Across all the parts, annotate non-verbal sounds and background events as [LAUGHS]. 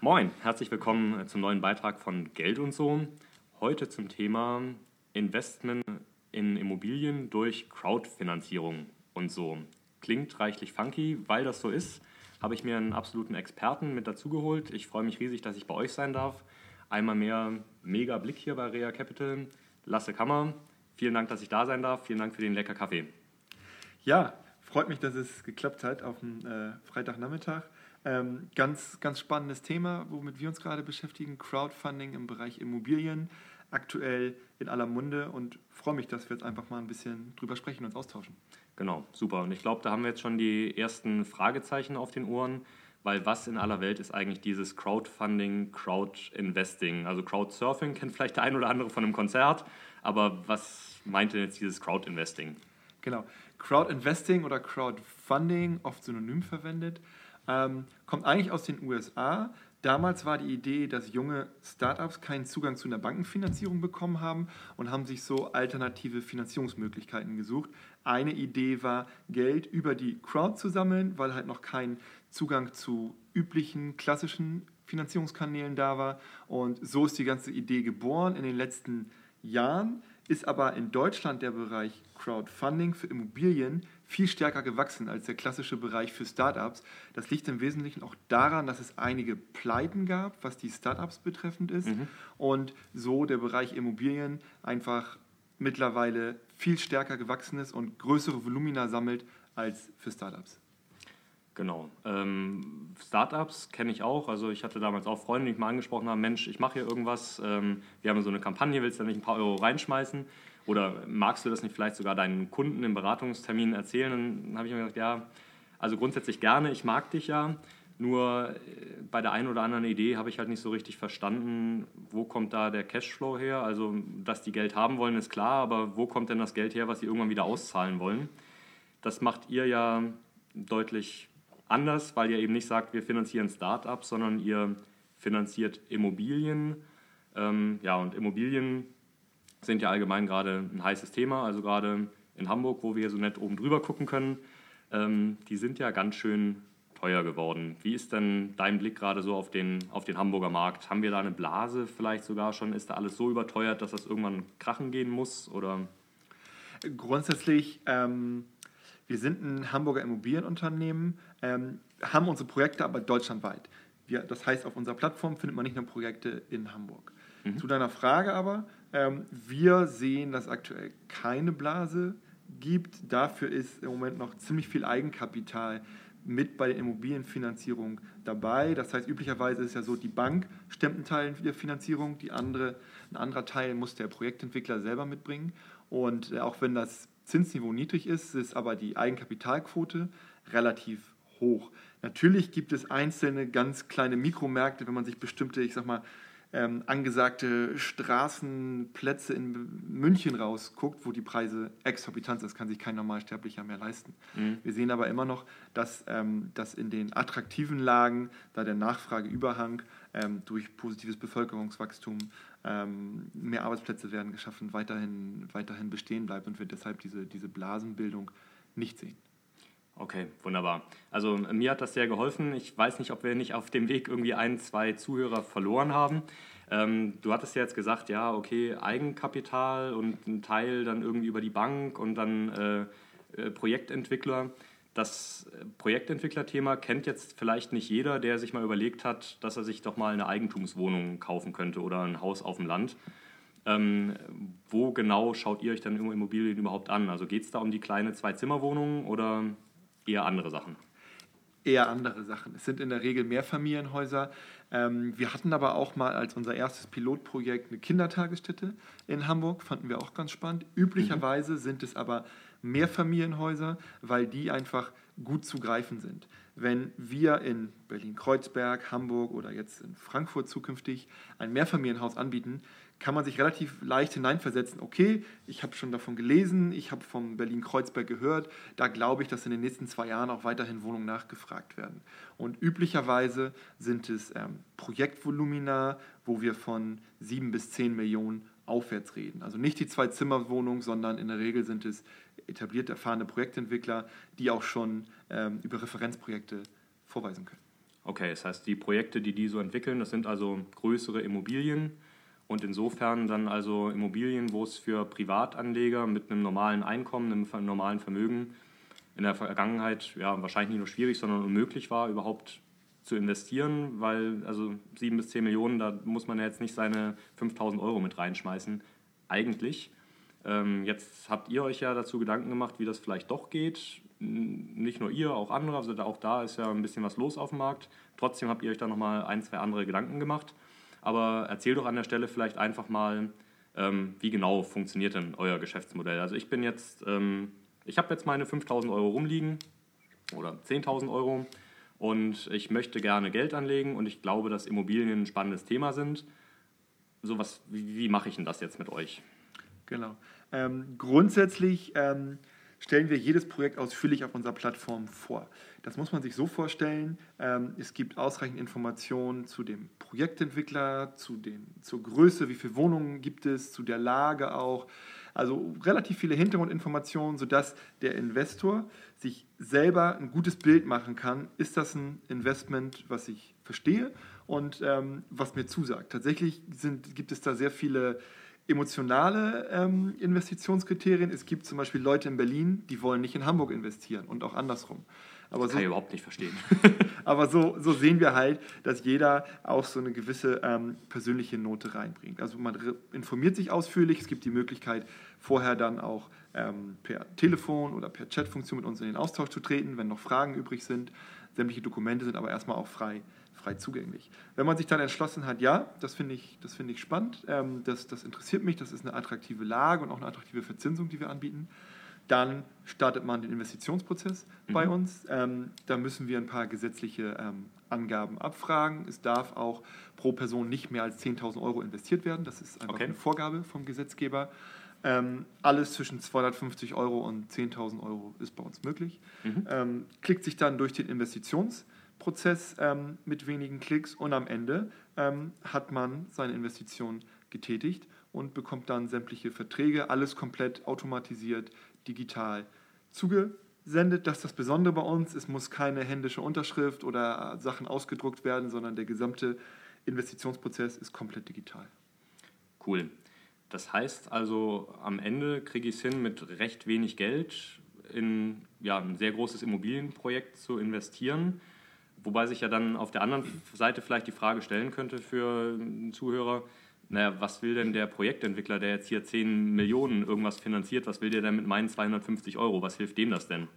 Moin, herzlich willkommen zum neuen Beitrag von Geld und so. Heute zum Thema Investment in Immobilien durch Crowdfinanzierung und so. Klingt reichlich funky, weil das so ist, habe ich mir einen absoluten Experten mit dazugeholt. Ich freue mich riesig, dass ich bei euch sein darf. Einmal mehr mega Blick hier bei Rea Capital. Lasse Kammer, vielen Dank, dass ich da sein darf. Vielen Dank für den lecker Kaffee. Ja, freut mich, dass es geklappt hat auf dem äh, Freitagnachmittag. Ähm, ganz, ganz spannendes Thema, womit wir uns gerade beschäftigen. Crowdfunding im Bereich Immobilien, aktuell in aller Munde und freue mich, dass wir jetzt einfach mal ein bisschen drüber sprechen und uns austauschen. Genau, super. Und ich glaube, da haben wir jetzt schon die ersten Fragezeichen auf den Ohren, weil was in aller Welt ist eigentlich dieses Crowdfunding, Crowdinvesting? Also Crowdsurfing kennt vielleicht der ein oder andere von einem Konzert, aber was meint denn jetzt dieses Crowdinvesting? Genau. Crowdinvesting oder Crowdfunding, oft synonym verwendet, ähm, kommt eigentlich aus den USA. Damals war die Idee, dass junge Startups keinen Zugang zu einer Bankenfinanzierung bekommen haben und haben sich so alternative Finanzierungsmöglichkeiten gesucht. Eine Idee war, Geld über die Crowd zu sammeln, weil halt noch kein Zugang zu üblichen klassischen Finanzierungskanälen da war. Und so ist die ganze Idee geboren in den letzten Jahren ist aber in Deutschland der Bereich Crowdfunding für Immobilien viel stärker gewachsen als der klassische Bereich für Startups. Das liegt im Wesentlichen auch daran, dass es einige Pleiten gab, was die Startups betreffend ist mhm. und so der Bereich Immobilien einfach mittlerweile viel stärker gewachsen ist und größere Volumina sammelt als für Startups. Genau. Ähm, Startups kenne ich auch. Also ich hatte damals auch Freunde, die mich mal angesprochen haben, Mensch, ich mache hier irgendwas, ähm, wir haben so eine Kampagne, willst du da nicht ein paar Euro reinschmeißen? Oder magst du das nicht vielleicht sogar deinen Kunden im Beratungstermin erzählen? Dann habe ich mir gesagt, ja, also grundsätzlich gerne, ich mag dich ja. Nur äh, bei der einen oder anderen Idee habe ich halt nicht so richtig verstanden, wo kommt da der Cashflow her? Also, dass die Geld haben wollen, ist klar, aber wo kommt denn das Geld her, was sie irgendwann wieder auszahlen wollen? Das macht ihr ja deutlich anders, weil ihr eben nicht sagt, wir finanzieren Startups, sondern ihr finanziert Immobilien. Ähm, ja, und Immobilien sind ja allgemein gerade ein heißes Thema, also gerade in Hamburg, wo wir so nett oben drüber gucken können. Ähm, die sind ja ganz schön teuer geworden. Wie ist denn dein Blick gerade so auf den, auf den Hamburger Markt? Haben wir da eine Blase vielleicht sogar schon? Ist da alles so überteuert, dass das irgendwann krachen gehen muss? Oder? Grundsätzlich ähm, wir sind ein Hamburger Immobilienunternehmen, ähm, haben unsere Projekte aber deutschlandweit. Wir, das heißt, auf unserer Plattform findet man nicht nur Projekte in Hamburg. Mhm. Zu deiner Frage aber, ähm, wir sehen, dass aktuell keine Blase gibt. Dafür ist im Moment noch ziemlich viel Eigenkapital mit bei der Immobilienfinanzierung dabei. Das heißt, üblicherweise ist ja so, die Bank stemmt einen Teil der Finanzierung, die andere, ein anderer Teil muss der Projektentwickler selber mitbringen. Und äh, auch wenn das Zinsniveau niedrig ist, ist aber die Eigenkapitalquote relativ hoch. Natürlich gibt es einzelne ganz kleine Mikromärkte, wenn man sich bestimmte, ich sag mal, ähm, angesagte Straßenplätze in München rausguckt, wo die Preise exorbitant sind. Das kann sich kein Normalsterblicher mehr leisten. Mhm. Wir sehen aber immer noch, dass, ähm, dass in den attraktiven Lagen, da der Nachfrageüberhang ähm, durch positives Bevölkerungswachstum ähm, mehr Arbeitsplätze werden geschaffen, weiterhin, weiterhin bestehen bleibt und wir deshalb diese, diese Blasenbildung nicht sehen. Okay, wunderbar. Also mir hat das sehr geholfen. Ich weiß nicht, ob wir nicht auf dem Weg irgendwie ein, zwei Zuhörer verloren haben. Ähm, du hattest ja jetzt gesagt, ja, okay, Eigenkapital und ein Teil dann irgendwie über die Bank und dann äh, äh, Projektentwickler. Das äh, Projektentwicklerthema kennt jetzt vielleicht nicht jeder, der sich mal überlegt hat, dass er sich doch mal eine Eigentumswohnung kaufen könnte oder ein Haus auf dem Land. Ähm, wo genau schaut ihr euch dann Immobilien überhaupt an? Also geht es da um die kleine Zwei-Zimmer-Wohnung oder eher andere Sachen? Eher andere Sachen. Es sind in der Regel Mehrfamilienhäuser. Ähm, wir hatten aber auch mal als unser erstes Pilotprojekt eine Kindertagesstätte in Hamburg, fanden wir auch ganz spannend. Üblicherweise mhm. sind es aber Mehrfamilienhäuser, weil die einfach gut zu greifen sind. Wenn wir in Berlin-Kreuzberg, Hamburg oder jetzt in Frankfurt zukünftig ein Mehrfamilienhaus anbieten, kann man sich relativ leicht hineinversetzen, okay, ich habe schon davon gelesen, ich habe vom Berlin-Kreuzberg gehört, da glaube ich, dass in den nächsten zwei Jahren auch weiterhin Wohnungen nachgefragt werden. Und üblicherweise sind es ähm, Projektvolumina, wo wir von sieben bis zehn Millionen aufwärts reden. Also nicht die Zwei-Zimmer-Wohnung, sondern in der Regel sind es etabliert erfahrene Projektentwickler, die auch schon ähm, über Referenzprojekte vorweisen können. Okay, das heißt, die Projekte, die die so entwickeln, das sind also größere Immobilien und insofern dann also Immobilien, wo es für Privatanleger mit einem normalen Einkommen, einem normalen Vermögen in der Vergangenheit ja wahrscheinlich nicht nur schwierig, sondern unmöglich war, überhaupt zu investieren, weil also 7 bis 10 Millionen, da muss man ja jetzt nicht seine 5000 Euro mit reinschmeißen, eigentlich. Ähm, jetzt habt ihr euch ja dazu Gedanken gemacht, wie das vielleicht doch geht. Nicht nur ihr, auch andere, also auch da ist ja ein bisschen was los auf dem Markt. Trotzdem habt ihr euch da nochmal ein, zwei andere Gedanken gemacht. Aber erzähl doch an der Stelle vielleicht einfach mal, ähm, wie genau funktioniert denn euer Geschäftsmodell? Also ich bin jetzt, ähm, ich habe jetzt meine 5000 Euro rumliegen oder 10.000 Euro und ich möchte gerne Geld anlegen und ich glaube, dass Immobilien ein spannendes Thema sind. So was, wie, wie mache ich denn das jetzt mit euch? Genau. Ähm, grundsätzlich ähm, stellen wir jedes Projekt ausführlich auf unserer Plattform vor. Das muss man sich so vorstellen. Ähm, es gibt ausreichend Informationen zu dem Projektentwickler, zu den, zur Größe, wie viele Wohnungen gibt es, zu der Lage auch. Also relativ viele Hintergrundinformationen, sodass der Investor sich selber ein gutes Bild machen kann. Ist das ein Investment, was ich verstehe und ähm, was mir zusagt? Tatsächlich sind, gibt es da sehr viele emotionale ähm, Investitionskriterien. Es gibt zum Beispiel Leute in Berlin, die wollen nicht in Hamburg investieren und auch andersrum. Aber das kann so, ich überhaupt nicht verstehen. [LAUGHS] [LAUGHS] aber so, so sehen wir halt, dass jeder auch so eine gewisse ähm, persönliche Note reinbringt. Also man informiert sich ausführlich, es gibt die Möglichkeit, vorher dann auch ähm, per Telefon oder per Chatfunktion mit uns in den Austausch zu treten, wenn noch Fragen übrig sind. Sämtliche Dokumente sind aber erstmal auch frei frei zugänglich. Wenn man sich dann entschlossen hat, ja, das finde ich, das find ich spannend, ähm, das, das interessiert mich, das ist eine attraktive Lage und auch eine attraktive Verzinsung, die wir anbieten, dann startet man den Investitionsprozess mhm. bei uns. Ähm, da müssen wir ein paar gesetzliche ähm, Angaben abfragen. Es darf auch pro Person nicht mehr als 10.000 Euro investiert werden. Das ist einfach okay. eine Vorgabe vom Gesetzgeber. Ähm, alles zwischen 250 Euro und 10.000 Euro ist bei uns möglich. Mhm. Ähm, klickt sich dann durch den Investitionsprozess Prozess ähm, mit wenigen Klicks und am Ende ähm, hat man seine Investition getätigt und bekommt dann sämtliche Verträge, alles komplett automatisiert, digital zugesendet. Das ist das Besondere bei uns. Es muss keine händische Unterschrift oder Sachen ausgedruckt werden, sondern der gesamte Investitionsprozess ist komplett digital. Cool. Das heißt also, am Ende kriege ich es hin, mit recht wenig Geld in ja, ein sehr großes Immobilienprojekt zu investieren Wobei sich ja dann auf der anderen Seite vielleicht die Frage stellen könnte für einen Zuhörer, naja, was will denn der Projektentwickler, der jetzt hier 10 Millionen irgendwas finanziert, was will der denn mit meinen 250 Euro? Was hilft dem das denn?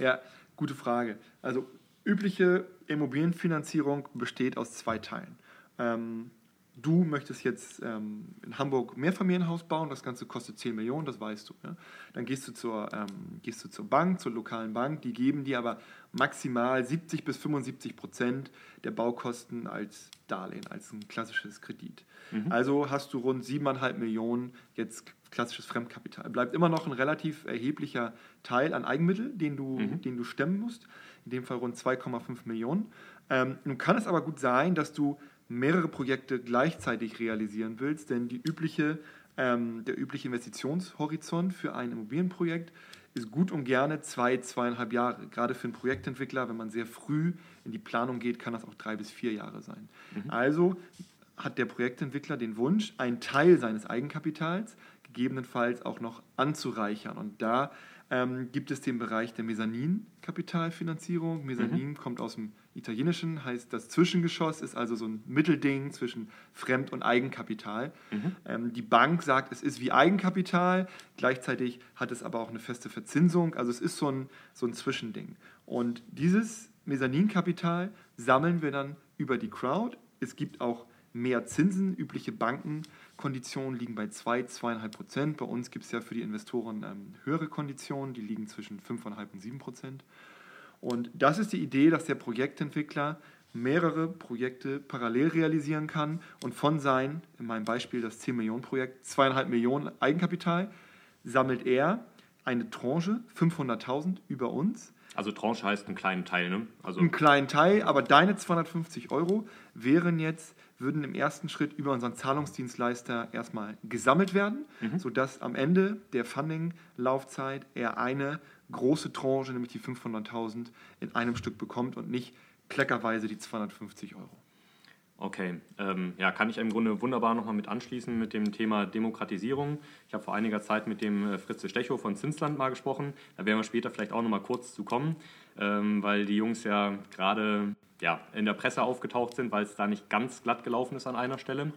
Ja, gute Frage. Also übliche Immobilienfinanzierung besteht aus zwei Teilen. Ähm, du möchtest jetzt ähm, in Hamburg Mehrfamilienhaus bauen, das Ganze kostet 10 Millionen, das weißt du. Ja? Dann gehst du, zur, ähm, gehst du zur Bank, zur lokalen Bank, die geben dir aber maximal 70 bis 75 Prozent der Baukosten als Darlehen, als ein klassisches Kredit. Mhm. Also hast du rund 7,5 Millionen jetzt klassisches Fremdkapital. Bleibt immer noch ein relativ erheblicher Teil an Eigenmittel, den du, mhm. den du stemmen musst, in dem Fall rund 2,5 Millionen. Ähm, nun kann es aber gut sein, dass du mehrere Projekte gleichzeitig realisieren willst, denn die übliche, ähm, der übliche Investitionshorizont für ein Immobilienprojekt ist gut und gerne zwei, zweieinhalb Jahre. Gerade für einen Projektentwickler, wenn man sehr früh in die Planung geht, kann das auch drei bis vier Jahre sein. Mhm. Also hat der Projektentwickler den Wunsch, einen Teil seines Eigenkapitals gegebenenfalls auch noch anzureichern. Und da ähm, gibt es den Bereich der Mezzanin-Kapitalfinanzierung. Mezzanin mhm. kommt aus dem Italienischen, heißt das Zwischengeschoss, ist also so ein Mittelding zwischen Fremd- und Eigenkapital. Mhm. Ähm, die Bank sagt, es ist wie Eigenkapital, gleichzeitig hat es aber auch eine feste Verzinsung, also es ist so ein, so ein Zwischending. Und dieses Mezzaninkapital sammeln wir dann über die Crowd. Es gibt auch mehr Zinsen. Übliche Bankenkonditionen liegen bei 2, 2,5 Prozent. Bei uns gibt es ja für die Investoren ähm, höhere Konditionen, die liegen zwischen 5,5 und 7 Prozent. Und das ist die Idee, dass der Projektentwickler mehrere Projekte parallel realisieren kann und von sein, in meinem Beispiel das 10 Millionen Projekt, 2,5 Millionen Eigenkapital, sammelt er eine Tranche, 500.000 über uns. Also Tranche heißt einen kleinen Teil, ne? Also einen kleinen Teil, aber deine 250 Euro wären jetzt, würden im ersten Schritt über unseren Zahlungsdienstleister erstmal gesammelt werden, sodass am Ende der Funding-Laufzeit er eine große Tranche, nämlich die 500.000, in einem Stück bekommt und nicht kleckerweise die 250 Euro. Okay, ähm, ja, kann ich im Grunde wunderbar nochmal mit anschließen mit dem Thema Demokratisierung. Ich habe vor einiger Zeit mit dem äh, Fritze Stechow von Zinsland mal gesprochen. Da werden wir später vielleicht auch nochmal kurz zu kommen, ähm, weil die Jungs ja gerade ja, in der Presse aufgetaucht sind, weil es da nicht ganz glatt gelaufen ist an einer Stelle.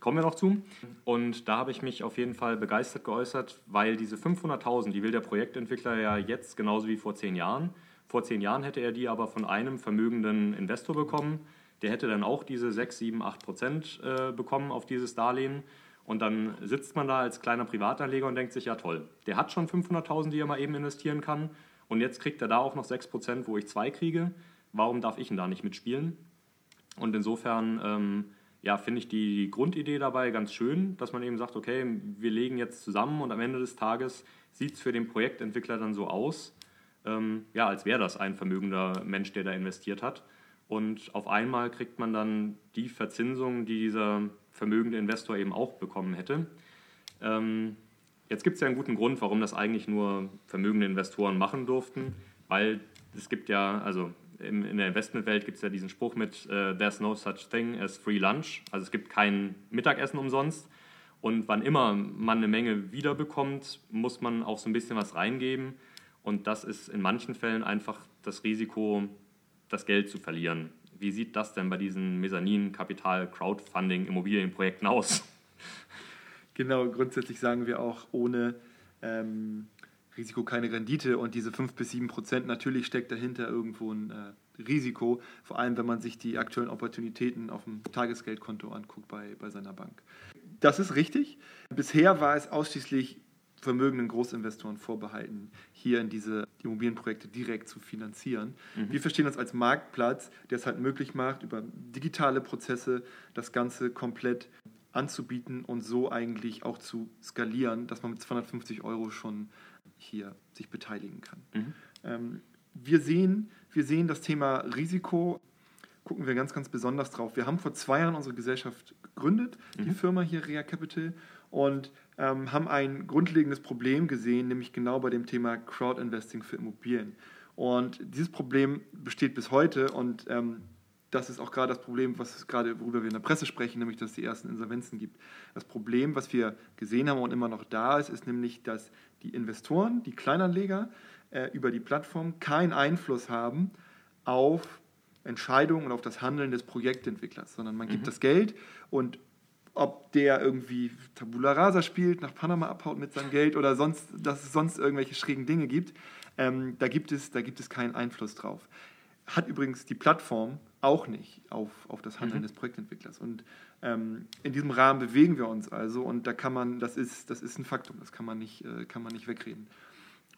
Kommen wir noch zu. Und da habe ich mich auf jeden Fall begeistert geäußert, weil diese 500.000, die will der Projektentwickler ja jetzt genauso wie vor zehn Jahren. Vor zehn Jahren hätte er die aber von einem vermögenden Investor bekommen der hätte dann auch diese 6, 7, 8 Prozent äh, bekommen auf dieses Darlehen. Und dann sitzt man da als kleiner Privatanleger und denkt sich, ja toll, der hat schon 500.000, die er mal eben investieren kann. Und jetzt kriegt er da auch noch 6 Prozent, wo ich zwei kriege. Warum darf ich denn da nicht mitspielen? Und insofern ähm, ja, finde ich die Grundidee dabei ganz schön, dass man eben sagt, okay, wir legen jetzt zusammen und am Ende des Tages sieht es für den Projektentwickler dann so aus, ähm, ja, als wäre das ein vermögender Mensch, der da investiert hat. Und auf einmal kriegt man dann die Verzinsung, die dieser vermögende Investor eben auch bekommen hätte. Ähm, jetzt gibt es ja einen guten Grund, warum das eigentlich nur vermögende Investoren machen durften, weil es gibt ja, also in, in der Investmentwelt gibt es ja diesen Spruch mit uh, There's no such thing as free lunch. Also es gibt kein Mittagessen umsonst. Und wann immer man eine Menge wiederbekommt, muss man auch so ein bisschen was reingeben. Und das ist in manchen Fällen einfach das Risiko, das Geld zu verlieren. Wie sieht das denn bei diesen Mezzanin, Kapital, Crowdfunding, Immobilienprojekten aus? Genau, grundsätzlich sagen wir auch, ohne ähm, Risiko keine Rendite und diese 5 bis 7 Prozent, natürlich steckt dahinter irgendwo ein äh, Risiko, vor allem wenn man sich die aktuellen Opportunitäten auf dem Tagesgeldkonto anguckt bei, bei seiner Bank. Das ist richtig. Bisher war es ausschließlich vermögenden Großinvestoren vorbehalten, hier in diese Immobilienprojekte direkt zu finanzieren. Mhm. Wir verstehen uns als Marktplatz, der es halt möglich macht, über digitale Prozesse das Ganze komplett anzubieten und so eigentlich auch zu skalieren, dass man mit 250 Euro schon hier sich beteiligen kann. Mhm. Ähm, wir, sehen, wir sehen das Thema Risiko, gucken wir ganz, ganz besonders drauf. Wir haben vor zwei Jahren unsere Gesellschaft gegründet, mhm. die Firma hier Rea Capital, und ähm, haben ein grundlegendes Problem gesehen, nämlich genau bei dem Thema Crowdinvesting für Immobilien. Und dieses Problem besteht bis heute und ähm, das ist auch gerade das Problem, was gerade, worüber wir in der Presse sprechen, nämlich dass es die ersten Insolvenzen gibt. Das Problem, was wir gesehen haben und immer noch da ist, ist nämlich, dass die Investoren, die Kleinanleger äh, über die Plattform keinen Einfluss haben auf Entscheidungen und auf das Handeln des Projektentwicklers, sondern man gibt mhm. das Geld und ob der irgendwie Tabula Rasa spielt, nach Panama abhaut mit seinem Geld oder sonst, dass es sonst irgendwelche schrägen Dinge gibt, ähm, da, gibt es, da gibt es keinen Einfluss drauf. Hat übrigens die Plattform auch nicht auf, auf das Handeln mhm. des Projektentwicklers. Und ähm, in diesem Rahmen bewegen wir uns also und da kann man, das ist, das ist ein Faktum, das kann man nicht, äh, kann man nicht wegreden.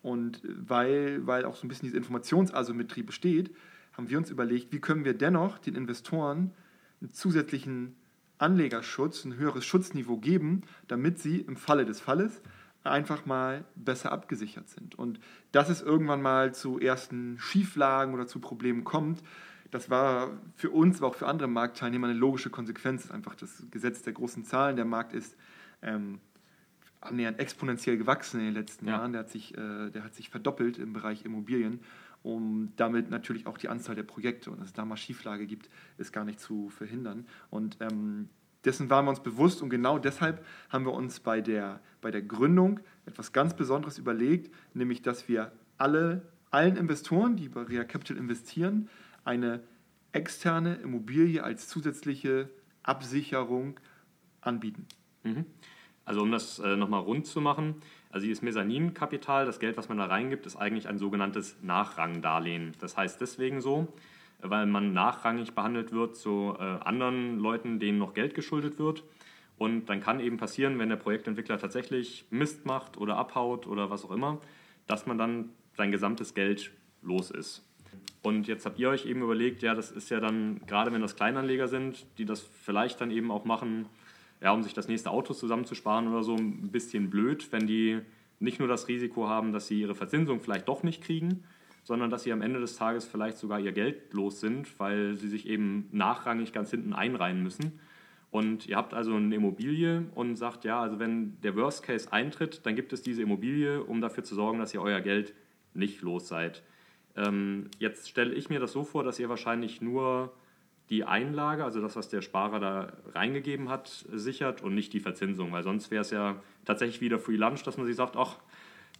Und weil, weil auch so ein bisschen diese Informationsasymmetrie besteht, haben wir uns überlegt, wie können wir dennoch den Investoren einen zusätzlichen Anlegerschutz, ein höheres Schutzniveau geben, damit sie im Falle des Falles einfach mal besser abgesichert sind. Und dass es irgendwann mal zu ersten Schieflagen oder zu Problemen kommt, das war für uns, aber auch für andere Marktteilnehmer eine logische Konsequenz. Das ist einfach das Gesetz der großen Zahlen. Der Markt ist ähm, annähernd exponentiell gewachsen in den letzten ja. Jahren. Der hat, sich, äh, der hat sich verdoppelt im Bereich Immobilien, um damit natürlich auch die Anzahl der Projekte und dass es da mal Schieflage gibt, ist gar nicht zu verhindern. Und ähm, dessen waren wir uns bewusst und genau deshalb haben wir uns bei der, bei der Gründung etwas ganz Besonderes überlegt, nämlich dass wir alle, allen Investoren, die bei Rea Capital investieren, eine externe Immobilie als zusätzliche Absicherung anbieten. Mhm. Also um das äh, nochmal rund zu machen, also dieses Mezzaninkapital, das Geld, was man da reingibt, ist eigentlich ein sogenanntes Nachrangdarlehen. Das heißt deswegen so, weil man nachrangig behandelt wird zu äh, anderen Leuten, denen noch Geld geschuldet wird. Und dann kann eben passieren, wenn der Projektentwickler tatsächlich Mist macht oder abhaut oder was auch immer, dass man dann sein gesamtes Geld los ist. Und jetzt habt ihr euch eben überlegt, ja, das ist ja dann, gerade wenn das Kleinanleger sind, die das vielleicht dann eben auch machen, ja, um sich das nächste Auto zusammenzusparen oder so, ein bisschen blöd, wenn die nicht nur das Risiko haben, dass sie ihre Verzinsung vielleicht doch nicht kriegen, sondern dass sie am Ende des Tages vielleicht sogar ihr Geld los sind, weil sie sich eben nachrangig ganz hinten einreihen müssen. Und ihr habt also eine Immobilie und sagt, ja, also wenn der Worst Case eintritt, dann gibt es diese Immobilie, um dafür zu sorgen, dass ihr euer Geld nicht los seid. Ähm, jetzt stelle ich mir das so vor, dass ihr wahrscheinlich nur die Einlage, also das, was der Sparer da reingegeben hat, sichert und nicht die Verzinsung, weil sonst wäre es ja tatsächlich wieder Free Lunch, dass man sich sagt, ach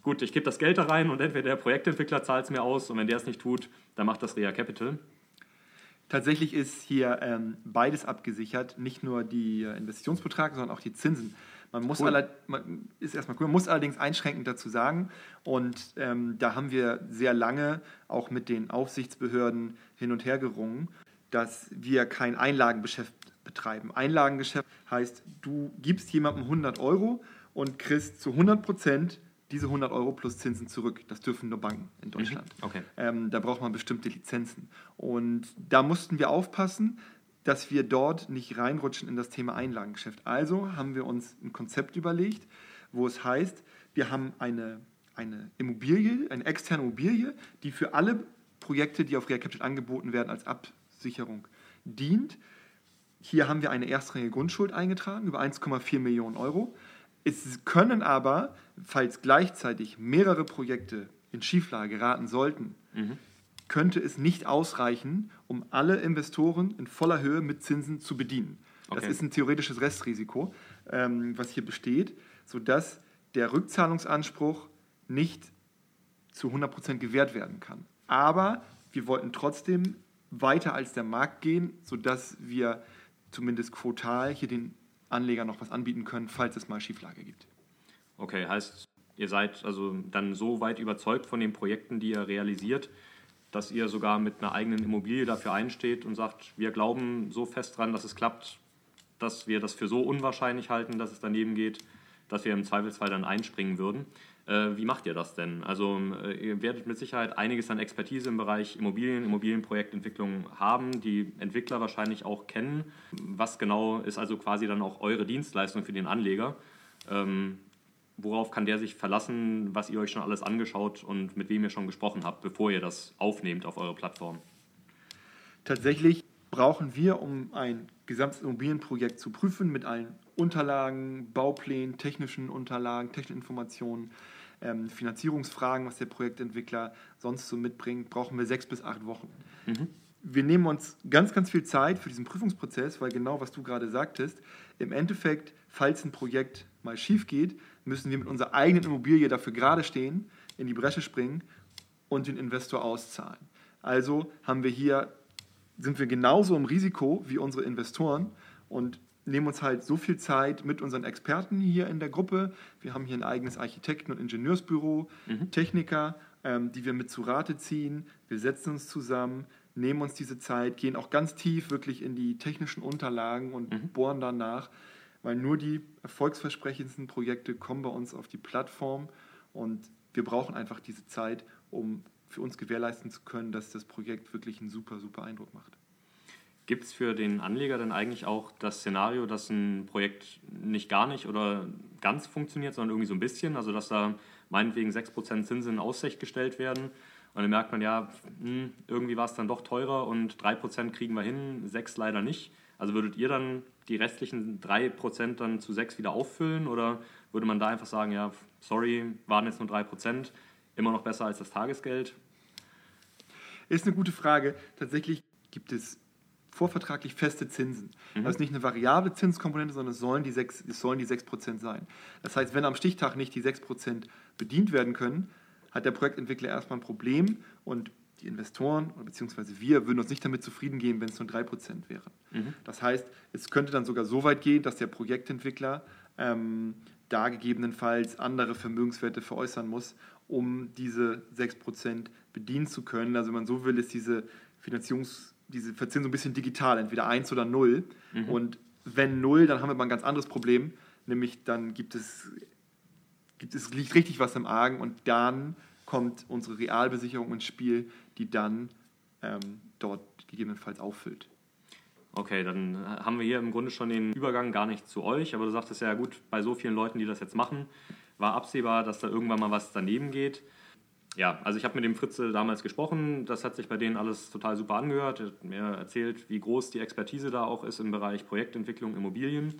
gut, ich gebe das Geld da rein und entweder der Projektentwickler zahlt es mir aus und wenn der es nicht tut, dann macht das Rea Capital. Tatsächlich ist hier ähm, beides abgesichert, nicht nur die äh, Investitionsbetrag, sondern auch die Zinsen. Man muss, Cool. man, ist erstmal cool, man muss allerdings einschränkend dazu sagen, und ähm, da haben wir sehr lange auch mit den Aufsichtsbehörden hin und her gerungen, dass wir kein Einlagengeschäft betreiben. Einlagengeschäft heißt, du gibst jemandem 100 Euro und kriegst zu 100 Prozent diese 100 Euro plus Zinsen zurück. Das dürfen nur Banken in Deutschland. Okay. Ähm, da braucht man bestimmte Lizenzen. Und da mussten wir aufpassen, dass wir dort nicht reinrutschen in das Thema Einlagengeschäft. Also haben wir uns ein Konzept überlegt, wo es heißt, wir haben eine, eine Immobilie, eine externe Immobilie, die für alle Projekte, die auf Real Capital angeboten werden, als Absicherung dient. Hier haben wir eine erstrangige Grundschuld eingetragen über 1,4 Millionen Euro. Es können aber, falls gleichzeitig mehrere Projekte in Schieflage geraten sollten, könnte es nicht ausreichen, um alle Investoren in voller Höhe mit Zinsen zu bedienen. Das Okay. ist ein theoretisches Restrisiko, ähm, was hier besteht, sodass der Rückzahlungsanspruch nicht zu 100% gewährt werden kann. Aber wir wollten trotzdem weiter als der Markt gehen, sodass wir zumindest quotal hier den Anlegern noch was anbieten können, falls es mal Schieflage gibt. Okay, heißt, ihr seid also dann so weit überzeugt von den Projekten, die ihr realisiert, dass ihr sogar mit einer eigenen Immobilie dafür einsteht und sagt, wir glauben so fest dran, dass es klappt, dass wir das für so unwahrscheinlich halten, dass es daneben geht, dass wir im Zweifelsfall dann einspringen würden. Äh, wie macht ihr das denn? Also äh, ihr werdet mit Sicherheit einiges an Expertise im Bereich Immobilien, Immobilienprojektentwicklung haben, die Entwickler wahrscheinlich auch kennen. Was genau ist also quasi dann auch eure Dienstleistung für den Anleger? Ähm, worauf kann der sich verlassen, was ihr euch schon alles angeschaut und mit wem ihr schon gesprochen habt, bevor ihr das aufnehmt auf eure Plattform? Tatsächlich brauchen wir, um ein gesamtes Immobilienprojekt zu prüfen, mit allen Unterlagen, Bauplänen, technischen Unterlagen, technischen Informationen, ähm, Finanzierungsfragen, was der Projektentwickler sonst so mitbringt, brauchen wir sechs bis acht Wochen. Wir nehmen uns ganz, ganz viel Zeit für diesen Prüfungsprozess, weil genau was du gerade sagtest, im Endeffekt, falls ein Projekt mal schief geht, müssen wir mit unserer eigenen Immobilie dafür gerade stehen, in die Bresche springen und den Investor auszahlen. Also haben wir hier sind wir genauso im Risiko wie unsere Investoren und nehmen uns halt so viel Zeit mit unseren Experten hier in der Gruppe. Wir haben hier ein eigenes Architekten- und Ingenieursbüro, Techniker, ähm, die wir mit zu Rate ziehen. Wir setzen uns zusammen, nehmen uns diese Zeit, gehen auch ganz tief wirklich in die technischen Unterlagen und bohren danach, weil nur die erfolgsversprechendsten Projekte kommen bei uns auf die Plattform und wir brauchen einfach diese Zeit, um für uns gewährleisten zu können, dass das Projekt wirklich einen super, super Eindruck macht. Gibt es für den Anleger dann eigentlich auch das Szenario, dass ein Projekt nicht gar nicht oder ganz funktioniert, sondern irgendwie so ein bisschen? Also dass da meinetwegen 6% Zinsen in Aussicht gestellt werden und dann merkt man ja, hm, irgendwie war es dann doch teurer und 3% kriegen wir hin, 6 leider nicht. Also würdet ihr dann die restlichen 3% dann zu 6 wieder auffüllen oder würde man da einfach sagen, ja, sorry, waren jetzt nur 3%, immer noch besser als das Tagesgeld? Ist eine gute Frage. Tatsächlich gibt es vorvertraglich feste Zinsen. Das ist nicht eine variable Zinskomponente, sondern es sollen die 6%, es sollen die 6% sein. Das heißt, wenn am Stichtag nicht die 6% bedient werden können, hat der Projektentwickler erstmal ein Problem und die Investoren bzw. wir würden uns nicht damit zufrieden geben, wenn es nur 3% wären. Das heißt, es könnte dann sogar so weit gehen, dass der Projektentwickler ähm, da gegebenenfalls andere Vermögenswerte veräußern muss, um diese 6% bedienen zu können. Also wenn man so will, ist diese Finanzierungs-, diese Verzinsung ein bisschen digital, entweder 1 oder 0. Und wenn 0, dann haben wir mal ein ganz anderes Problem, nämlich dann gibt es, gibt es liegt richtig was im Argen und dann kommt unsere Realbesicherung ins Spiel, die dann ähm, dort gegebenenfalls auffüllt. Okay, dann haben wir hier im Grunde schon den Übergang gar nicht zu euch, aber du sagtest ja gut, bei so vielen Leuten, die das jetzt machen, war absehbar, dass da irgendwann mal was daneben geht. ja, also ich habe mit dem Fritze damals gesprochen, das hat sich bei denen alles total super angehört. Er hat mir erzählt, wie groß die Expertise da auch ist im Bereich Projektentwicklung Immobilien.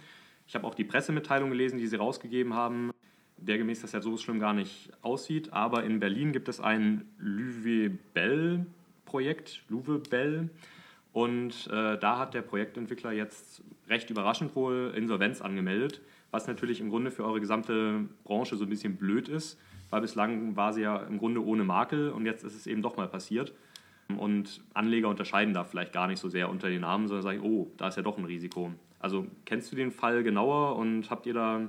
Ich habe auch die Pressemitteilung gelesen, die sie rausgegeben haben, der gemäß das ja so schlimm gar nicht aussieht. Aber in Berlin gibt es ein Lüwe Bell Projekt, Luwe Bell. Und äh, da hat der Projektentwickler jetzt recht überraschend wohl Insolvenz angemeldet, was natürlich im Grunde für eure gesamte Branche so ein bisschen blöd ist weil bislang war sie ja im Grunde ohne Makel und jetzt ist es eben doch mal passiert. Und Anleger unterscheiden da vielleicht gar nicht so sehr unter den Namen, sondern sagen, oh, da ist ja doch ein Risiko. Also kennst du den Fall genauer und habt ihr da,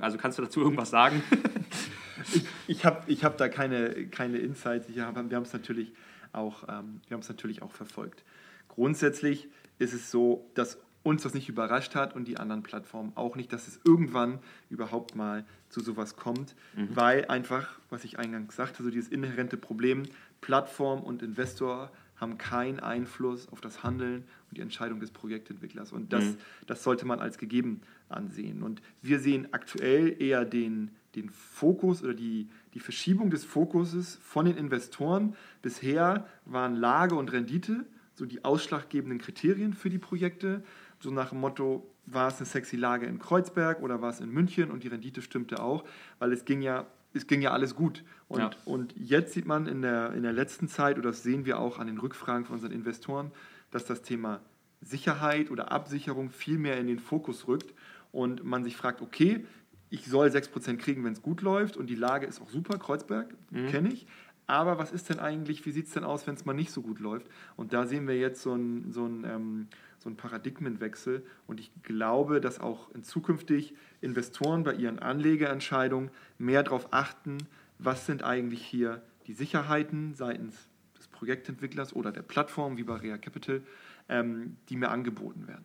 also kannst du dazu irgendwas sagen? [LAUGHS] ich ich habe ich hab da keine, keine Insights, ich hab, wir haben es natürlich, auch, ähm, natürlich auch verfolgt. Grundsätzlich ist es so, dass uns das nicht überrascht hat und die anderen Plattformen auch nicht, dass es irgendwann überhaupt mal zu sowas kommt, mhm. weil einfach, was ich eingangs sagte, so dieses inhärente Problem, Plattform und Investor haben keinen Einfluss auf das Handeln die Entscheidung des Projektentwicklers. Und das, mhm. das sollte man als gegeben ansehen. Und wir sehen aktuell eher den, den Fokus oder die, die Verschiebung des Fokuses von den Investoren. Bisher waren Lage und Rendite so die ausschlaggebenden Kriterien für die Projekte so nach dem Motto, war es eine sexy Lage in Kreuzberg oder war es in München und die Rendite stimmte auch, weil es ging ja, es ging ja alles gut. Und, ja. und jetzt sieht man in der, in der letzten Zeit, oder das sehen wir auch an den Rückfragen von unseren Investoren, dass das Thema Sicherheit oder Absicherung viel mehr in den Fokus rückt und man sich fragt, okay, ich soll 6% kriegen, wenn es gut läuft und die Lage ist auch super, Kreuzberg, mhm. kenne ich, aber was ist denn eigentlich, wie sieht es denn aus, wenn es mal nicht so gut läuft? Und da sehen wir jetzt so ein, so ein, ähm, so ein Paradigmenwechsel. Und ich glaube, dass auch in zukünftig Investoren bei ihren Anlegerentscheidungen mehr darauf achten, was sind eigentlich hier die Sicherheiten seitens Projektentwicklers oder der Plattform wie bei Rea Capital, ähm, die mir angeboten werden.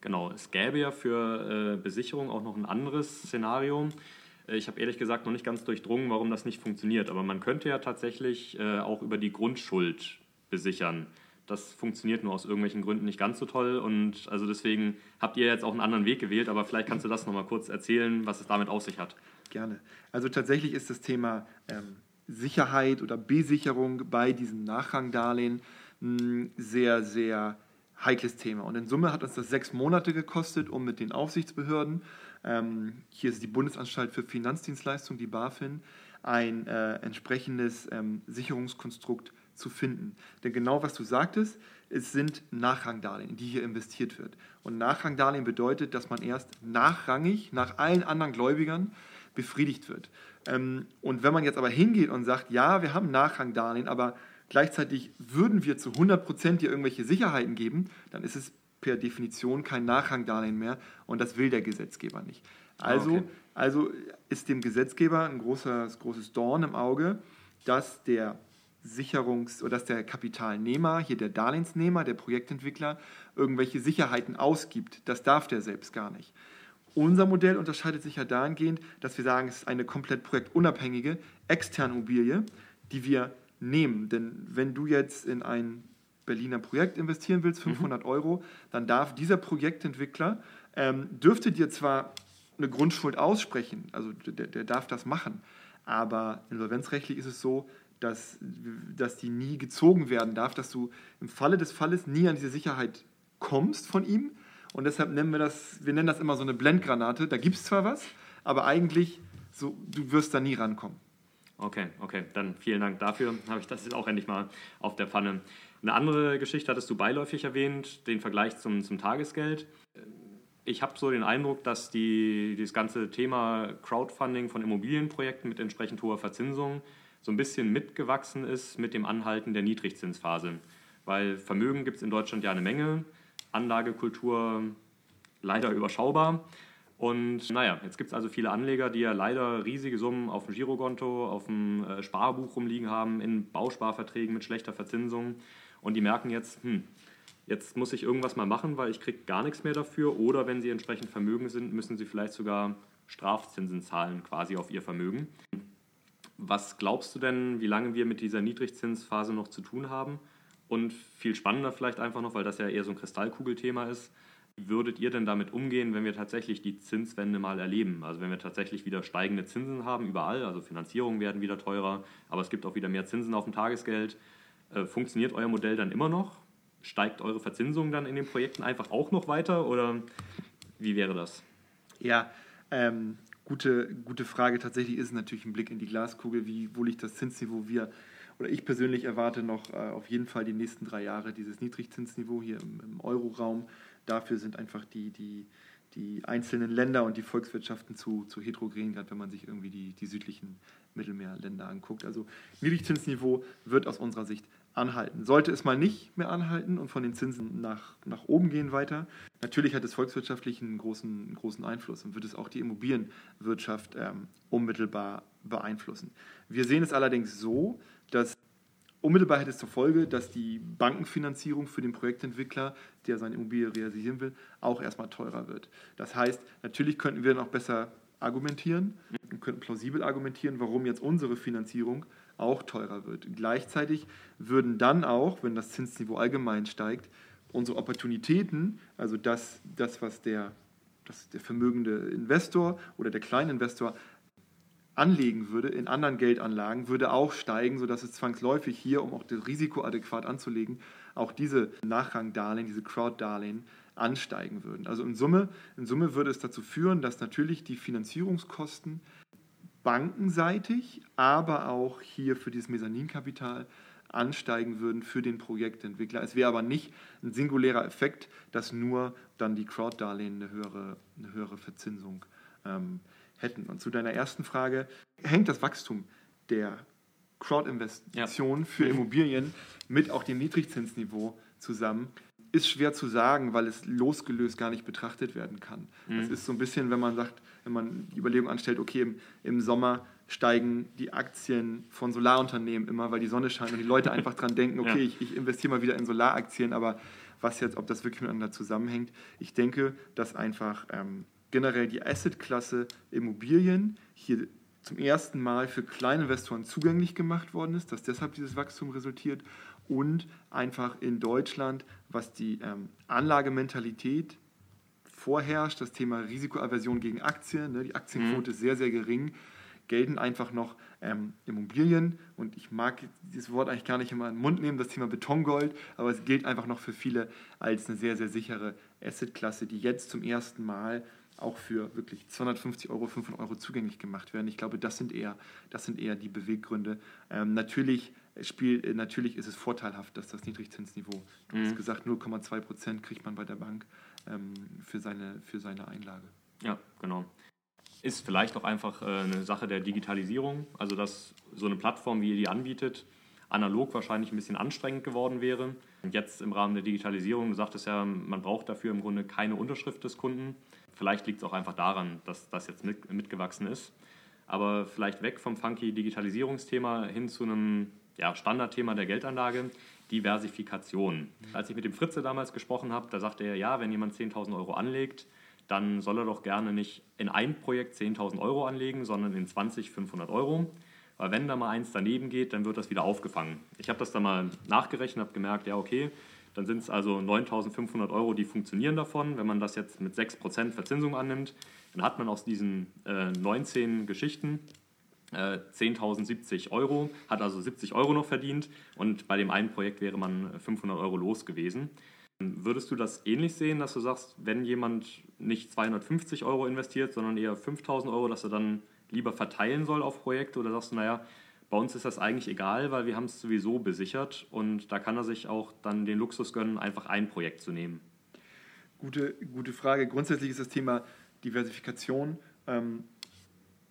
Genau, es gäbe ja für äh, Besicherung auch noch ein anderes Szenario. Äh, ich habe ehrlich gesagt noch nicht ganz durchdrungen, warum das nicht funktioniert. Aber man könnte ja tatsächlich äh, auch über die Grundschuld besichern. Das funktioniert nur aus irgendwelchen Gründen nicht ganz so toll. Und also deswegen habt ihr jetzt auch einen anderen Weg gewählt. Aber vielleicht kannst du das nochmal kurz erzählen, was es damit auf sich hat. Gerne. Also tatsächlich ist das Thema ähm, Sicherheit oder Besicherung bei diesen Nachrangdarlehen ein sehr, sehr heikles Thema. Und in Summe hat uns das sechs Monate gekostet, um mit den Aufsichtsbehörden ähm, hier ist die Bundesanstalt für Finanzdienstleistungen, die BaFin, ein äh, entsprechendes ähm, Sicherungskonstrukt zu finden. Denn genau was du sagtest, es sind Nachrangdarlehen, in die hier investiert wird. Und Nachrangdarlehen bedeutet, dass man erst nachrangig nach allen anderen Gläubigern befriedigt wird. Ähm, und wenn man jetzt aber hingeht und sagt, ja, wir haben Nachrangdarlehen, aber gleichzeitig würden wir zu 100% dir irgendwelche Sicherheiten geben, dann ist es per Definition kein Nachrangdarlehen mehr und das will der Gesetzgeber nicht. Ah, also, okay. also ist dem Gesetzgeber ein großes, großes Dorn im Auge, dass der Sicherungs- oder dass der Kapitalnehmer, hier der Darlehensnehmer, der Projektentwickler, irgendwelche Sicherheiten ausgibt. Das darf der selbst gar nicht. Unser Modell unterscheidet sich ja dahingehend, dass wir sagen, es ist eine komplett projektunabhängige externe Immobilie, die wir nehmen. Denn wenn du jetzt in ein Berliner Projekt investieren willst, 500 mhm. Euro, dann darf dieser Projektentwickler, ähm, dürfte dir zwar eine Grundschuld aussprechen, also der, der darf das machen, aber insolvenzrechtlich ist es so, dass, dass die nie gezogen werden darf, dass du im Falle des Falles nie an diese Sicherheit kommst von ihm. Und deshalb nennen wir das, wir nennen das immer so eine Blendgranate. Da gibt es zwar was, aber eigentlich, so, du wirst da nie rankommen. Okay, okay, dann vielen Dank dafür. Habe ich das jetzt auch endlich mal auf der Pfanne. Eine andere Geschichte hattest du beiläufig erwähnt, den Vergleich zum, zum Tagesgeld. Ich habe so den Eindruck, dass die, das ganze Thema Crowdfunding von Immobilienprojekten mit entsprechend hoher Verzinsung so ein bisschen mitgewachsen ist mit dem Anhalten der Niedrigzinsphase. Weil Vermögen gibt es in Deutschland ja eine Menge, Anlagekultur leider überschaubar. Und naja, jetzt gibt es also viele Anleger, die ja leider riesige Summen auf dem Girokonto, auf dem äh, Sparbuch rumliegen haben, in Bausparverträgen mit schlechter Verzinsung. Und die merken jetzt, hm, jetzt muss ich irgendwas mal machen, weil ich kriege gar nichts mehr dafür. Oder wenn sie entsprechend Vermögen sind, müssen sie vielleicht sogar Strafzinsen zahlen quasi auf ihr Vermögen. Was glaubst du denn, wie lange wir mit dieser Niedrigzinsphase noch zu tun haben? Und viel spannender vielleicht einfach noch, weil das ja eher so ein Kristallkugelthema ist, Wie würdet ihr denn damit umgehen, wenn wir tatsächlich die Zinswende mal erleben? Also wenn wir tatsächlich wieder steigende Zinsen haben überall, also Finanzierungen werden wieder teurer, aber es gibt auch wieder mehr Zinsen auf dem Tagesgeld. Äh, funktioniert euer Modell dann immer noch? Steigt eure Verzinsung dann in den Projekten einfach auch noch weiter oder wie wäre das? Ja, ähm, gute, gute Frage. Tatsächlich ist es natürlich ein Blick in die Glaskugel, wie, wo liegt das Zinsniveau. Wir oder ich persönlich erwarte noch äh, auf jeden Fall die nächsten drei Jahre dieses Niedrigzinsniveau hier im, im Euroraum. Dafür sind einfach die, die, die einzelnen Länder und die Volkswirtschaften zu, zu heterogen, gerade wenn man sich irgendwie die, die südlichen Mittelmeerländer anguckt. Also Niedrigzinsniveau wird aus unserer Sicht anhalten. Sollte es mal nicht mehr anhalten und von den Zinsen nach, nach oben gehen weiter, natürlich hat es volkswirtschaftlich einen großen, großen Einfluss und wird es auch die Immobilienwirtschaft ähm, unmittelbar beeinflussen. Wir sehen es allerdings so, dass unmittelbar hätte es zur Folge, dass die Bankenfinanzierung für den Projektentwickler, der seine Immobilie realisieren will, auch erstmal teurer wird. Das heißt, natürlich könnten wir noch besser argumentieren und könnten plausibel argumentieren, warum jetzt unsere Finanzierung auch teurer wird. Gleichzeitig würden dann auch, wenn das Zinsniveau allgemein steigt, unsere Opportunitäten, also das, das was der, das der vermögende Investor oder der Kleininvestor anlegen würde in anderen Geldanlagen, würde auch steigen, sodass es zwangsläufig hier, um auch das Risiko adäquat anzulegen, auch diese Nachrangdarlehen, diese Crowd-Darlehen ansteigen würden. Also in Summe, in Summe würde es dazu führen, dass natürlich die Finanzierungskosten bankenseitig, aber auch hier für dieses Mezzaninkapital ansteigen würden für den Projektentwickler. Es wäre aber nicht ein singulärer Effekt, dass nur dann die Crowd-Darlehen eine höhere, eine höhere Verzinsung ähm, hätten. Und zu deiner ersten Frage, hängt das Wachstum der Crowd-Investitionen ja. für Immobilien mit auch dem Niedrigzinsniveau zusammen? Ist schwer zu sagen, weil es losgelöst gar nicht betrachtet werden kann. Mhm. Das ist so ein bisschen, wenn man sagt, wenn man die Überlegung anstellt, okay, im, im Sommer steigen die Aktien von Solarunternehmen immer, weil die Sonne scheint und die Leute einfach dran denken, [LAUGHS] okay, ja. ich, ich investiere mal wieder in Solaraktien, aber was jetzt, ob das wirklich miteinander zusammenhängt, ich denke, dass einfach ähm, generell die Assetklasse Immobilien hier zum ersten Mal für kleine Investoren zugänglich gemacht worden ist, dass deshalb dieses Wachstum resultiert und einfach in Deutschland, was die ähm, Anlagementalität vorherrscht, das Thema Risikoaversion gegen Aktien, ne, die Aktienquote mhm. ist sehr, sehr gering, gelten einfach noch ähm, Immobilien und ich mag dieses Wort eigentlich gar nicht immer in den Mund nehmen, das Thema Betongold, aber es gilt einfach noch für viele als eine sehr, sehr sichere Assetklasse, die jetzt zum ersten Mal auch für wirklich 250 Euro, 500 Euro zugänglich gemacht werden. Ich glaube, das sind eher, das sind eher die Beweggründe. Ähm, natürlich, spiel, äh, natürlich ist es vorteilhaft, dass das Niedrigzinsniveau, du mhm. hast gesagt, 0,2 Prozent kriegt man bei der Bank ähm, für, seine, für seine Einlage. Ja, genau. Ist vielleicht auch einfach äh, eine Sache der Digitalisierung, also dass so eine Plattform, wie ihr die anbietet, analog wahrscheinlich ein bisschen anstrengend geworden wäre. Und jetzt im Rahmen der Digitalisierung, du sagtest ja, man braucht dafür im Grunde keine Unterschrift des Kunden. Vielleicht liegt es auch einfach daran, dass das jetzt mit, mitgewachsen ist. Aber vielleicht weg vom funky Digitalisierungsthema hin zu einem ja, Standardthema der Geldanlage, Diversifikation. Als ich mit dem Fritze damals gesprochen habe, da sagte er, ja, wenn jemand 10.000 Euro anlegt, dann soll er doch gerne nicht in ein Projekt 10.000 Euro anlegen, sondern in 20, 500 Euro. Weil wenn da mal eins daneben geht, dann wird das wieder aufgefangen. Ich habe das dann mal nachgerechnet, habe gemerkt, ja okay, dann sind es also 9.500 Euro, die funktionieren davon. Wenn man das jetzt mit 6% Verzinsung annimmt, dann hat man aus diesen äh, 19 Geschichten äh, 10.070 Euro, hat also 70 Euro noch verdient und bei dem einen Projekt wäre man 500 Euro los gewesen. Würdest du das ähnlich sehen, dass du sagst, wenn jemand nicht 250 Euro investiert, sondern eher 5000 Euro, dass er dann lieber verteilen soll auf Projekte oder sagst du, naja, bei uns ist das eigentlich egal, weil wir haben es sowieso besichert und da kann er sich auch dann den Luxus gönnen, einfach ein Projekt zu nehmen. Gute, gute Frage. Grundsätzlich ist das Thema Diversifikation ähm,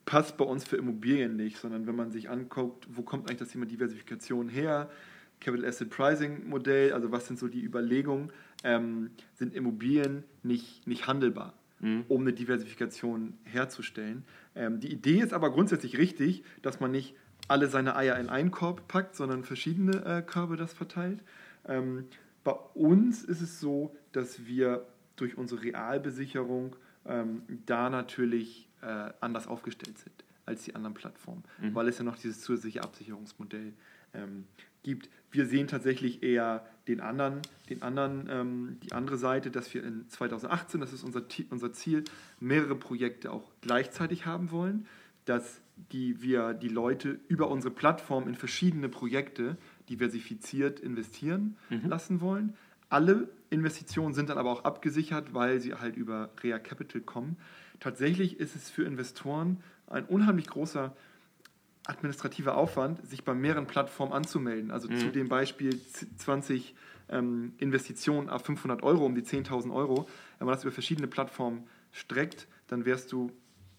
passt bei uns für Immobilien nicht, sondern wenn man sich anguckt, wo kommt eigentlich das Thema Diversifikation her? Capital Asset Pricing Modell, also was sind so die Überlegungen, ähm, sind Immobilien nicht, nicht handelbar, mhm. um eine Diversifikation herzustellen. Ähm, die Idee ist aber grundsätzlich richtig, dass man nicht alle seine Eier in einen Korb packt, sondern verschiedene äh, Körbe das verteilt. Ähm, bei uns ist es so, dass wir durch unsere Realbesicherung ähm, da natürlich äh, anders aufgestellt sind. als die anderen Plattformen, weil es ja noch dieses zusätzliche Absicherungsmodell ähm, gibt. Wir sehen tatsächlich eher den anderen, den anderen, ähm, die andere Seite, dass wir in 2018, das ist unser, unser Ziel, mehrere Projekte auch gleichzeitig haben wollen, dass die, wir die Leute über unsere Plattform in verschiedene Projekte diversifiziert investieren lassen wollen. Alle Investitionen sind dann aber auch abgesichert, weil sie halt über Rea Capital kommen. Tatsächlich ist es für Investoren ein unheimlich großer administrativer Aufwand, sich bei mehreren Plattformen anzumelden. Also zu dem Beispiel z- 20 ähm, Investitionen auf 500 Euro, um die 10.000 Euro. Wenn man das über verschiedene Plattformen streckt, dann wärst du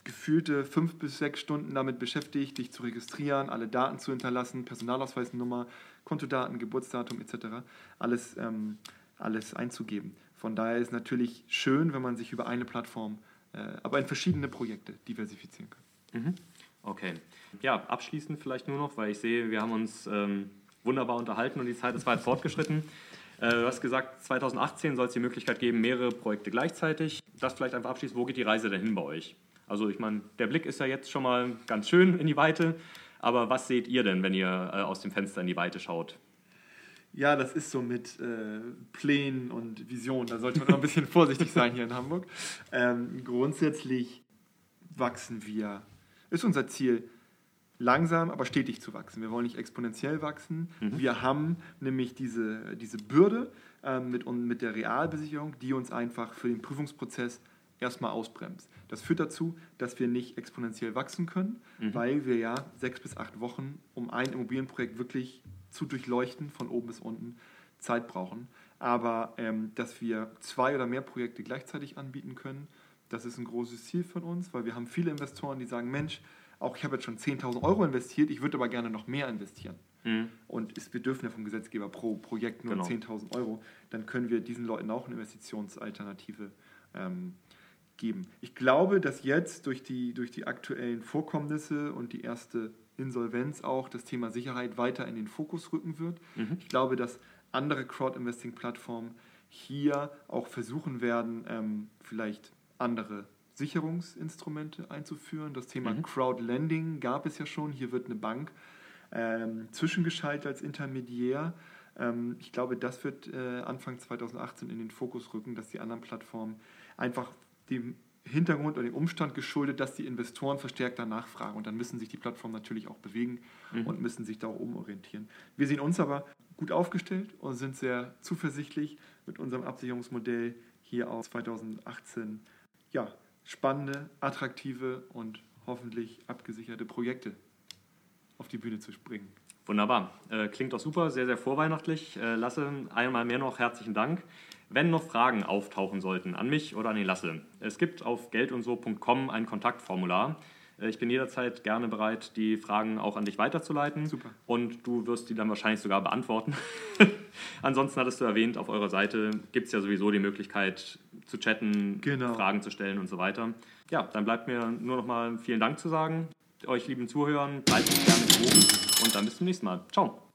gefühlte fünf bis sechs Stunden damit beschäftigt, dich zu registrieren, alle Daten zu hinterlassen, Personalausweisnummer, Kontodaten, Geburtsdatum etc. Alles, ähm, alles einzugeben. Von daher ist natürlich schön, wenn man sich über eine Plattform, äh, aber in verschiedene Projekte diversifizieren kann. Okay. Ja, abschließend vielleicht nur noch, weil ich sehe, wir haben uns ähm, wunderbar unterhalten und die Zeit ist weit fortgeschritten. Äh, du hast gesagt, 2018 soll es die Möglichkeit geben, mehrere Projekte gleichzeitig. Das vielleicht einfach abschließend, wo geht die Reise denn hin bei euch? Also ich meine, der Blick ist ja jetzt schon mal ganz schön in die Weite, aber was seht ihr denn, wenn ihr äh, aus dem Fenster in die Weite schaut? Ja, das ist so mit äh, Plänen und Visionen. Da sollte man noch ein bisschen [LAUGHS] vorsichtig sein hier in Hamburg. Ähm, grundsätzlich wachsen wir. Ist unser Ziel, langsam, aber stetig zu wachsen. Wir wollen nicht exponentiell wachsen. Wir haben nämlich diese, diese Bürde ähm, mit, mit der Realbesicherung, die uns einfach für den Prüfungsprozess erstmal ausbremst. Das führt dazu, dass wir nicht exponentiell wachsen können, weil wir ja sechs bis acht Wochen, um ein Immobilienprojekt wirklich zu durchleuchten, von oben bis unten, Zeit brauchen. Aber ähm, dass wir zwei oder mehr Projekte gleichzeitig anbieten können, das ist ein großes Ziel von uns, weil wir haben viele Investoren, die sagen, Mensch, auch ich habe jetzt schon 10.000 Euro investiert, ich würde aber gerne noch mehr investieren. Und ist, wir dürfen ja vom Gesetzgeber pro Projekt nur Genau. 10.000 Euro, dann können wir diesen Leuten auch eine Investitionsalternative ähm, geben. Ich glaube, dass jetzt durch die, durch die aktuellen Vorkommnisse und die erste Insolvenz auch das Thema Sicherheit weiter in den Fokus rücken wird. Ich glaube, dass andere Crowd-Investing-Plattformen hier auch versuchen werden, ähm, vielleicht andere Sicherungsinstrumente einzuführen. Das Thema Crowdlending gab es ja schon. Hier wird eine Bank ähm, zwischengeschaltet als Intermediär. Ähm, ich glaube, das wird äh, Anfang 2018 in den Fokus rücken, dass die anderen Plattformen einfach dem Hintergrund oder dem Umstand geschuldet, dass die Investoren verstärkt danach fragen. Und dann müssen sich die Plattformen natürlich auch bewegen und müssen sich da auch umorientieren. Wir sehen uns aber gut aufgestellt und sind sehr zuversichtlich mit unserem Absicherungsmodell hier aus 2018. Ja, spannende, attraktive und hoffentlich abgesicherte Projekte auf die Bühne zu bringen. Wunderbar. Äh, klingt doch super, sehr, sehr vorweihnachtlich. Äh, Lasse, einmal mehr noch herzlichen Dank. Wenn noch Fragen auftauchen sollten an mich oder an den Lasse, es gibt auf geldundso.com ein Kontaktformular. Äh, Ich bin jederzeit gerne bereit, die Fragen auch an dich weiterzuleiten. Super. Und du wirst die dann wahrscheinlich sogar beantworten. [LAUGHS] Ansonsten hattest du erwähnt, auf eurer Seite gibt es ja sowieso die Möglichkeit zu chatten, Genau. Fragen zu stellen und so weiter. Ja, dann bleibt mir nur noch mal vielen Dank zu sagen. Euch lieben Zuhörern, bleibt gerne gewogen und dann bis zum nächsten Mal. Ciao.